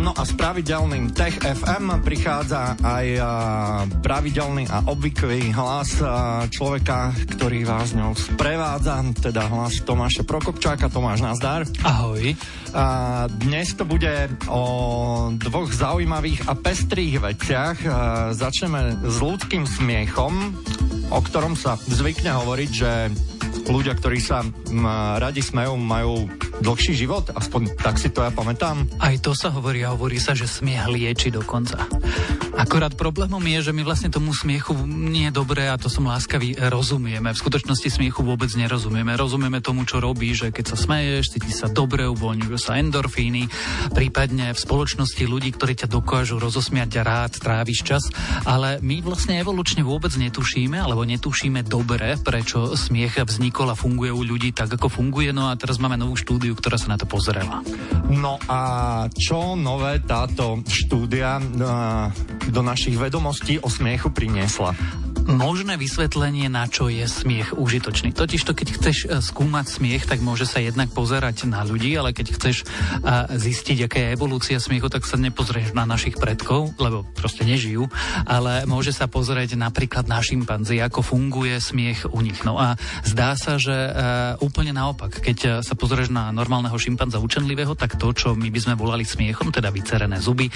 No a s pravidelným Tech FM prichádza aj pravidelný a obvyklý hlas človeka, ktorý vás ňou sprevádza, teda hlas Tomáša Prokopčáka. Tomáš, nazdar. Ahoj. A dnes to bude o dvoch zaujímavých a pestrých veciach. A začneme s ľudským smiechom, o ktorom sa zvykne hovoriť, že ľudia, ktorí sa radi smejú, majú dlhší život, aspoň tak si to ja pamätám. Aj to sa hovorí a hovorí sa, že smiech lieči dokonca. Akorát problémom je, že my vlastne tomu smiechu nie je dobré a to som láskavý rozumieme. V skutočnosti smiechu vôbec nerozumieme. Rozumieme tomu, čo robí, že keď sa smeješ, cíti sa dobre, uvoľňujú sa endorfíny, prípadne v spoločnosti ľudí, ktorí ťa dokážu rozosmiať a rád tráviš čas, ale my vlastne evolučne vôbec netušíme, alebo netušíme dobre, prečo smiech vznikol a funguje u ľudí tak, ako funguje. No a teraz máme novú štúdiu, ktorá sa na to pozrela. No a čo nové táto štúdia do našich vedomostí o smiechu priniesla možné vysvetlenie, na čo je smiech užitočný. Totiž to, keď chceš e, skúmať smiech, tak môže sa jednak pozerať na ľudí, ale keď chceš e, zistiť, aká je evolúcia smiechu, tak sa nepozrieš na našich predkov, lebo proste nežijú, ale môže sa pozrieť napríklad na šimpanzi, ako funguje smiech u nich. No a zdá sa, že e, úplne naopak, keď sa pozrieš na normálneho šimpanza učenlivého, tak to, čo my by sme volali smiechom, teda vycerené zuby,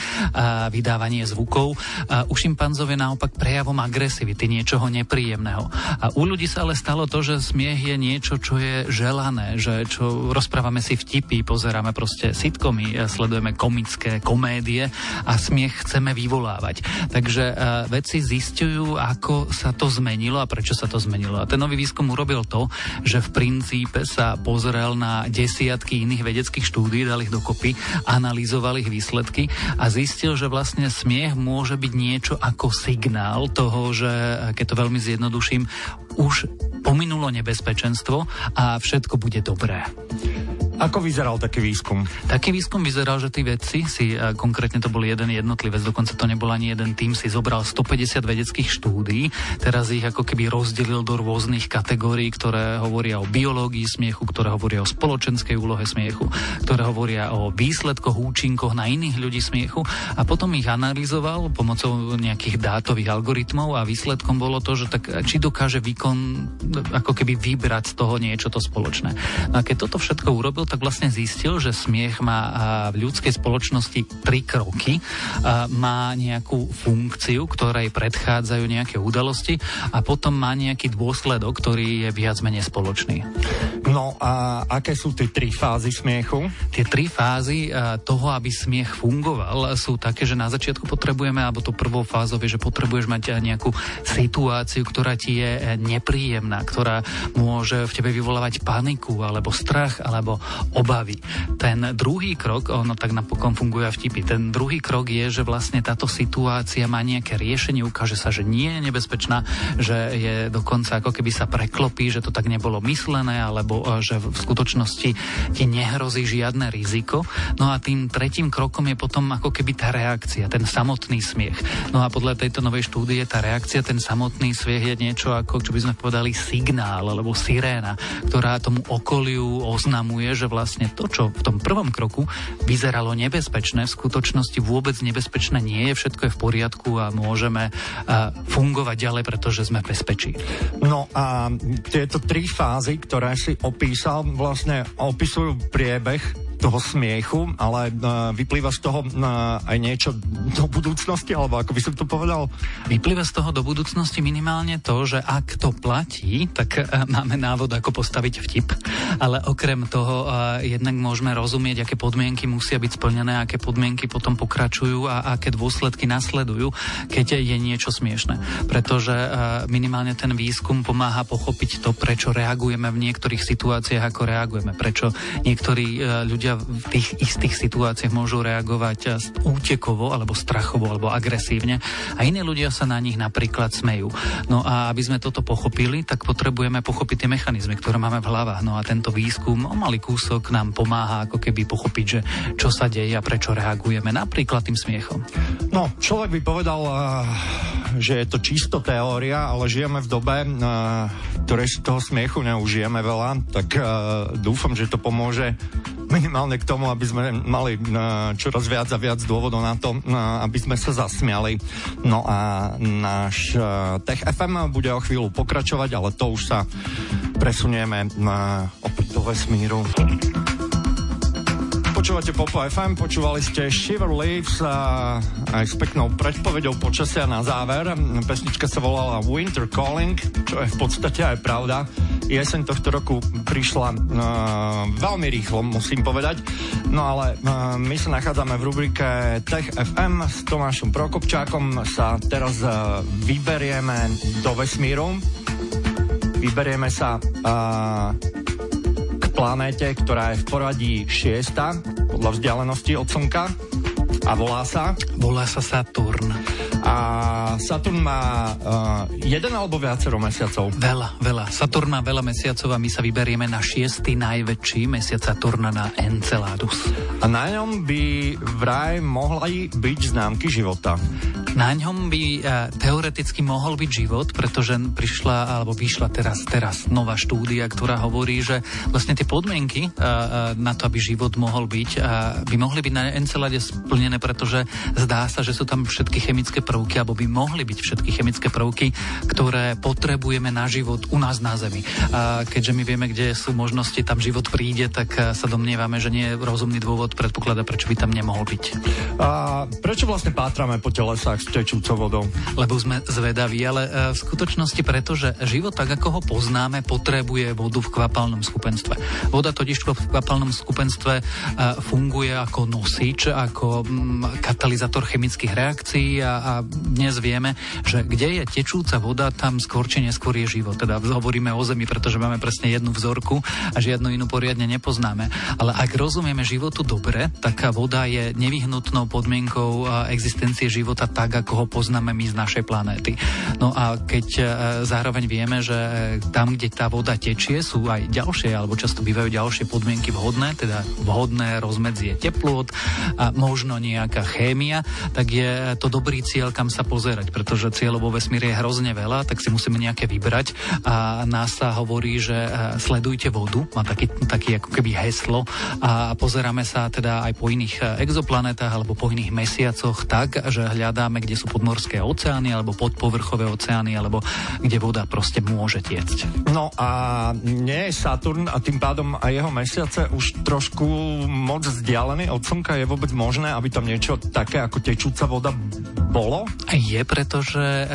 vydávanie zvukov, u šimpanzov je naopak prejavom agresivity, niečoho nepríjemného. A u ľudí sa ale stalo to, že smiech je niečo, čo je želané, že čo rozprávame si vtipy, pozeráme proste sitcomy, sledujeme komické komédie a smiech chceme vyvolávať. Takže uh, vedci zistujú, ako sa to zmenilo a prečo sa to zmenilo. A ten nový výskum urobil to, že v princípe sa pozrel na desiatky iných vedeckých štúdí, dal ich dokopy, analyzoval ich výsledky a zistil, že vlastne smiech môže byť niečo ako signál toho, že keď to veľmi zjednoduším, už pominulo nebezpečenstvo a všetko bude dobré. Ako vyzeral taký výskum? Taký výskum vyzeral, že tí vedci si, konkrétne to bol jeden jednotlivec, dokonca to nebol ani jeden tým, si zobral 150 vedeckých štúdí, teraz ich ako keby rozdelil do rôznych kategórií, ktoré hovoria o biológii smiechu, ktoré hovoria o spoločenskej úlohe smiechu, ktoré hovoria o výsledkoch, účinkoch na iných ľudí smiechu a potom ich analyzoval pomocou nejakých dátových algoritmov a výsledkom bolo to, že tak či dokáže výkon ako keby vybrať z toho niečo to spoločné. No a keď toto všetko urobil, tak vlastne zistil, že smiech má v ľudskej spoločnosti tri kroky. Má nejakú funkciu, ktorej predchádzajú nejaké udalosti a potom má nejaký dôsledok, ktorý je viac menej spoločný. No a aké sú tie tri fázy smiechu? Tie tri fázy toho, aby smiech fungoval, sú také, že na začiatku potrebujeme, alebo to prvou fázou je, že potrebuješ mať nejakú situáciu, ktorá ti je nepríjemná, ktorá môže v tebe vyvolávať paniku, alebo strach, alebo obavy. Ten druhý krok, ono tak napokon funguje vtipy, ten druhý krok je, že vlastne táto situácia má nejaké riešenie, ukáže sa, že nie je nebezpečná, že je dokonca ako keby sa preklopí, že to tak nebolo myslené, alebo e, že v skutočnosti ti nehrozí žiadne riziko. No a tým tretím krokom je potom ako keby tá reakcia, ten samotný smiech. No a podľa tejto novej štúdie tá reakcia, ten samotný smiech je niečo ako, čo by sme povedali, signál alebo siréna, ktorá tomu okoliu oznamuje, že vlastne to, čo v tom prvom kroku vyzeralo nebezpečné, v skutočnosti vôbec nebezpečné nie je, všetko je v poriadku a môžeme fungovať ďalej, pretože sme v bezpečí. No a tieto tri fázy, ktoré si opísal, vlastne opisujú priebeh toho smiechu, ale uh, vyplýva z toho uh, aj niečo do budúcnosti, alebo ako by som to povedal? Vyplýva z toho do budúcnosti minimálne to, že ak to platí, tak uh, máme návod, ako postaviť vtip, ale okrem toho uh, jednak môžeme rozumieť, aké podmienky musia byť splnené, aké podmienky potom pokračujú a aké dôsledky nasledujú, keď je niečo smiešne. Pretože uh, minimálne ten výskum pomáha pochopiť to, prečo reagujeme v niektorých situáciách, ako reagujeme, prečo niektorí uh, ľudia v tých istých situáciách môžu reagovať útekovo alebo strachovo alebo agresívne a iní ľudia sa na nich napríklad smejú. No a aby sme toto pochopili, tak potrebujeme pochopiť tie mechanizmy, ktoré máme v hlavách. No a tento výskum o malý kúsok nám pomáha ako keby pochopiť, že čo sa deje a prečo reagujeme napríklad tým smiechom. No, človek by povedal, eh, že je to čisto teória, ale žijeme v dobe, eh, ktorej si toho smiechu neužijeme veľa, tak eh, dúfam, že to pomôže minimálne k tomu, aby sme mali čoraz viac a viac dôvodov na to, aby sme sa zasmiali. No a náš Tech FM bude o chvíľu pokračovať, ale to už sa presunieme opäť do vesmíru. Počúvate Popo FM, počúvali ste Shiver Leaves a aj s peknou predpovedou počasia na záver. Pesnička sa volala Winter Calling, čo je v podstate aj pravda. Jeseň tohto roku prišla uh, veľmi rýchlo, musím povedať. No ale uh, my sa nachádzame v rubrike Tech FM s Tomášom Prokopčákom. Sa teraz uh, vyberieme do vesmíru. Vyberieme sa uh, planéte, ktorá je v poradí šiesta podľa vzdialenosti od Slnka a volá sa? Volá sa Saturn. A Saturn má uh, jeden alebo viacero mesiacov? Veľa, veľa. Saturn má veľa mesiacov a my sa vyberieme na šiestý najväčší mesiac Saturna na Enceladus. A na ňom by vraj mohli byť známky života. Na ňom by uh, teoreticky mohol byť život, pretože prišla alebo vyšla teraz, teraz nová štúdia, ktorá hovorí, že vlastne tie podmienky uh, uh, na to, aby život mohol byť, uh, by mohli byť na Encelade splnené, pretože zdá sa, že sú tam všetky chemické prvky, alebo by mohli byť všetky chemické prvky, ktoré potrebujeme na život u nás na Zemi. A keďže my vieme, kde sú možnosti, tam život príde, tak sa domnievame, že nie je rozumný dôvod predpoklada, prečo by tam nemohol byť. A prečo vlastne pátrame po telesách s tečúcou vodou? Lebo sme zvedaví, ale e, v skutočnosti preto, že život tak, ako ho poznáme, potrebuje vodu v kvapalnom skupenstve. Voda totiž v kvapalnom skupenstve e, funguje ako nosič, ako mm, katalizátor chemických reakcií a, a dnes vieme, že kde je tečúca voda, tam skôr či neskôr je život. Teda hovoríme o Zemi, pretože máme presne jednu vzorku a žiadnu inú poriadne nepoznáme. Ale ak rozumieme životu dobre, tak voda je nevyhnutnou podmienkou existencie života tak, ako ho poznáme my z našej planéty. No a keď e, zároveň vieme, že e, tam, kde tá voda tečie, sú aj ďalšie, alebo často bývajú ďalšie podmienky vhodné, teda vhodné rozmedzie teplot a možno nejaká chémia, tak je to dobrý cieľ, kam sa pozerať, pretože cieľov vo vesmíre je hrozne veľa, tak si musíme nejaké vybrať a nás sa hovorí, že e, sledujte vodu, má taký, taký ako keby heslo a pozeráme sa teda aj po iných exoplanetách alebo po iných mesiacoch tak, že hľadáme, kde sú podmorské oceány alebo podpovrchové oceány alebo kde voda proste môže tiecť. No a nie je Saturn a tým pádom aj jeho mesiace už trošku moc vzdialený od Slnka. Je vôbec možné, aby tam niečo také ako tečúca voda bolo? Je, pretože eh,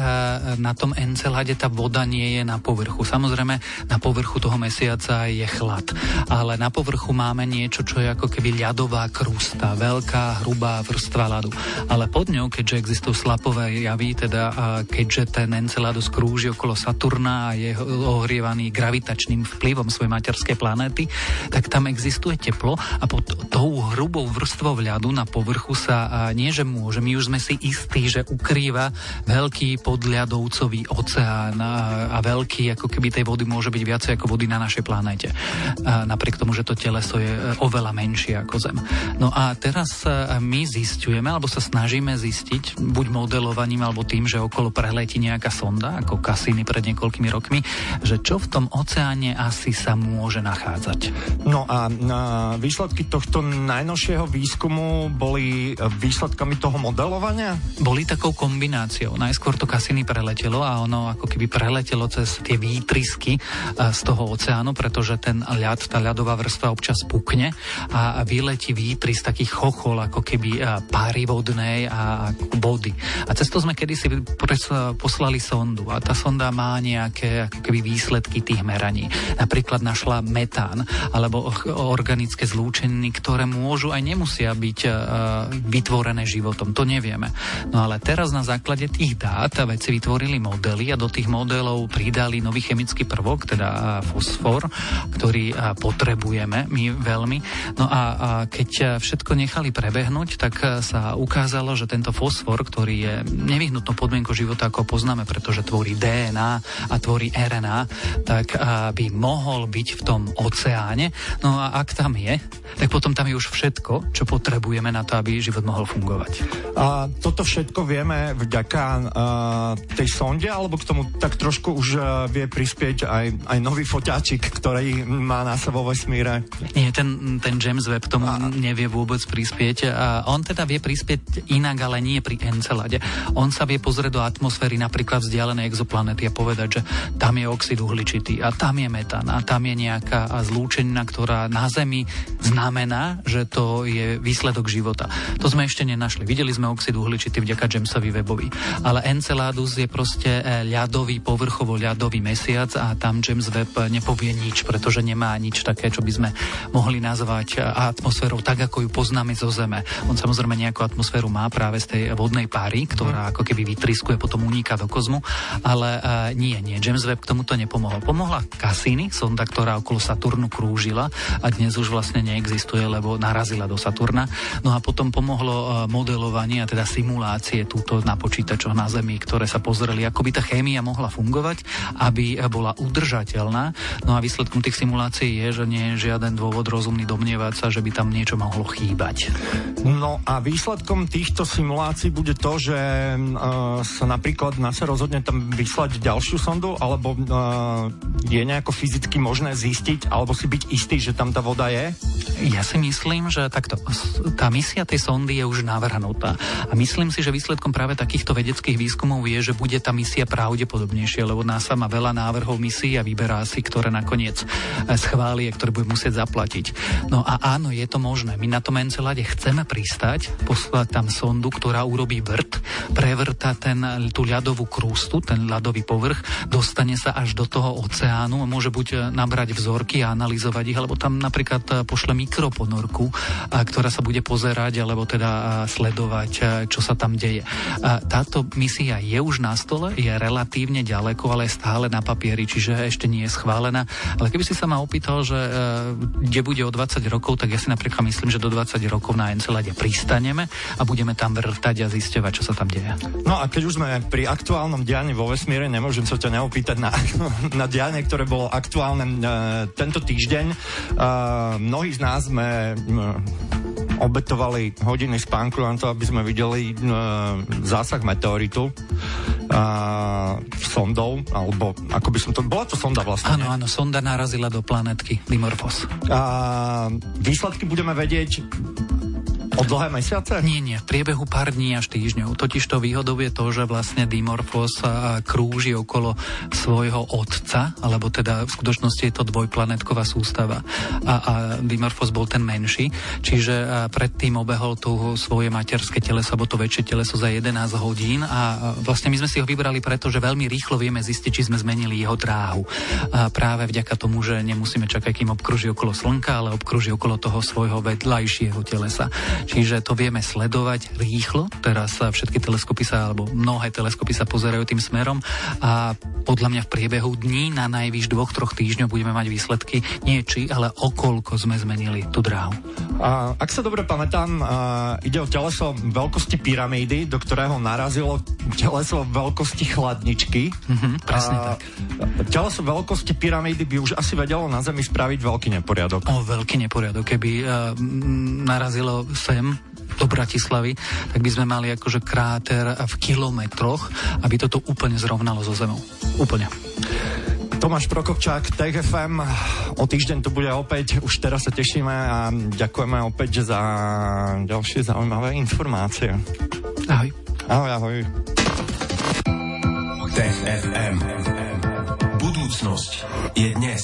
na tom Encelade tá voda nie je na povrchu. Samozrejme, na povrchu toho mesiaca je chlad, ale na povrchu máme niečo, čo je ako keby ľadová krusta, veľká, hrubá vrstva ľadu. Ale pod ňou, keďže existujú slapové javy, teda keďže ten Enceladus krúži okolo Saturna a je ohrievaný gravitačným vplyvom svojej materskej planéty, tak tam existuje teplo a pod tou hrubou vrstvou ľadu na povrchu sa nie, že môže, my už sme si istí, že ukrýva veľký podľadovcový oceán a, veľký, ako keby tej vody môže byť viacej ako vody na našej planéte. Napriek tomu, že to teleso je e, oveľa menšie ako Zem. No a teraz e, my zistujeme, alebo sa snažíme zistiť, buď modelovaním, alebo tým, že okolo preletí nejaká sonda, ako Cassini pred niekoľkými rokmi, že čo v tom oceáne asi sa môže nachádzať. No a výsledky tohto najnovšieho výskumu boli výsledkami toho modelovania? Boli tak takou kombináciou. Najskôr to Cassini preletelo a ono ako keby preletelo cez tie výtrysky e, z toho oceánu, pretože ten ľad, tá ľadová vrstva občas pukne a vyletí výtry z takých chochol ako keby e, páry vodnej a vody vody. A cez to sme kedysi poslali sondu a tá sonda má nejaké ako keby výsledky tých meraní. Napríklad našla metán alebo organické zlúčeniny, ktoré môžu aj nemusia byť uh, vytvorené životom. To nevieme. No ale teraz na základe tých dát vedci vytvorili modely a do tých modelov pridali nový chemický prvok, teda fosfor, ktorý potrebujeme my veľmi. No a, a keď všetko nechali prebehnúť, tak sa ukázalo, že tento fosfor, ktorý je nevyhnutnou podmienkou života, ako poznáme, pretože tvorí DNA a tvorí RNA, tak by mohol byť v tom oceáne. No a ak tam je, tak potom tam je už všetko, čo potrebujeme na to, aby život mohol fungovať. A toto všetko vieme vďaka uh, tej sonde, alebo k tomu tak trošku už uh, vie prispieť aj, aj nový foťáčik, ktorý má na vo vesmíre? Nie, ten, ten James Webb tomu a... nevie vôbec prispieť. A on teda vie prispieť inak, ale nie pri Encelade. On sa vie pozrieť do atmosféry napríklad vzdialenej exoplanety a povedať, že tam je oxid uhličitý a tam je metán a tam je nejaká zlúčenina, ktorá na Zemi znamená, že to je výsledok života. To sme ešte nenašli. Videli sme oxid uhličitý vďaka Jamesovi Webovi. Ale Enceladus je proste e, ľadový, povrchovo ľadový mesiac a tam James Webb nepovie nič, pretože nemá nič také, čo by sme mohli nazvať e, atmosférou tak, ako ju poznáme zo Zeme. On samozrejme nejakú atmosféru má práve z tej vodnej páry, ktorá ako keby vytriskuje, potom uniká do kozmu, ale uh, nie, nie, James Webb k tomuto nepomohol. Pomohla Cassini, sonda, ktorá okolo Saturnu krúžila a dnes už vlastne neexistuje, lebo narazila do Saturna. No a potom pomohlo uh, modelovanie a teda simulácie túto na počítačoch na Zemi, ktoré sa pozreli, ako by tá chémia mohla fungovať, aby bola udržateľná. No a výsledkom tých simulácií je, že nie je žiaden dôvod rozumný domnievať sa, že by tam niečo mohlo chýbať. No a výsledkom týchto simulácií bude to, že uh, sa napríklad NASA rozhodne tam vyslať ďalšiu sondu, alebo uh, je nejako fyzicky možné zistiť, alebo si byť istý, že tam tá voda je? Ja si myslím, že takto, tá misia tej sondy je už navrhnutá. A myslím si, že výsledkom práve takýchto vedeckých výskumov je, že bude tá misia pravdepodobnejšia, lebo NASA má veľa návrhov misií a vyberá si, ktoré nakoniec eh, schváli a ktoré bude musieť zaplatiť. No a áno, je to možné. My na tom Encelade chceme pristať, poslať tam sondu, ktorá urobí vrt, prevrta ten, tú ľadovú krústu, ten ľadový povrch, dostane sa až do toho oceánu a môže buď e, nabrať vzorky a analyzovať ich, alebo tam napríklad e, pošle mikroponorku, ktorá sa bude pozerať, alebo teda sledovať, e, čo sa tam deje. Táto misia je už na stole, je relatívne ďaleko, ale je stále na papieri, čiže ešte nie je schválená. Ale keby si sa ma opýtal, že kde bude o 20 rokov, tak ja si napríklad myslím, že do 20 rokov na Encelade pristaneme a budeme tam vrtať a zisťovať, čo sa tam deje. No a keď už sme pri aktuálnom dianí vo vesmíre, nemôžem sa ťa neopýtať na, na dianie, ktoré bolo aktuálne uh, tento týždeň. Uh, mnohí z nás sme uh, obetovali hodiny spánku na to, aby sme videli uh, zásah meteoritu uh, sondou, alebo ako by som to... Bola to sonda vlastne, Áno, áno, sonda narazila do planetky Dimorphos. Uh, výsledky budeme vedieť O dlhé mesiace? Nie, nie, v priebehu pár dní až týždňov. Totiž to výhodou je to, že vlastne Dimorphos krúži okolo svojho otca, alebo teda v skutočnosti je to dvojplanetková sústava. A, a Dimorphos bol ten menší, čiže predtým obehol tu svoje materské teleso, alebo to väčšie teleso za 11 hodín a vlastne my sme si ho vybrali preto, že veľmi rýchlo vieme zistiť, či sme zmenili jeho dráhu. A práve vďaka tomu, že nemusíme čakať, kým obkruží okolo Slnka, ale obkruží okolo toho svojho vedľajšieho telesa. Čiže to vieme sledovať rýchlo. Teraz sa všetky teleskopy sa, alebo mnohé teleskopy sa pozerajú tým smerom a podľa mňa v priebehu dní na najvyš dvoch, troch týždňov budeme mať výsledky nie či, ale okolko sme zmenili tú dráhu. A, ak sa dobre pamätám, a, ide o teleso veľkosti pyramídy, do ktorého narazilo teleso veľkosti chladničky. Mm-hmm, presne a, tak. Teleso veľkosti pyramídy by už asi vedelo na Zemi spraviť veľký neporiadok. O, veľký neporiadok. Keby uh, narazilo sa sem do Bratislavy, tak by sme mali akože kráter v kilometroch, aby toto úplne zrovnalo so zemou. Úplne. Tomáš Prokopčák, TFM. O týždeň tu bude opäť, už teraz sa tešíme a ďakujeme opäť za ďalšie zaujímavé informácie. Ahoj. Ahoj, ahoj. Tech FM. Budúcnosť je dnes.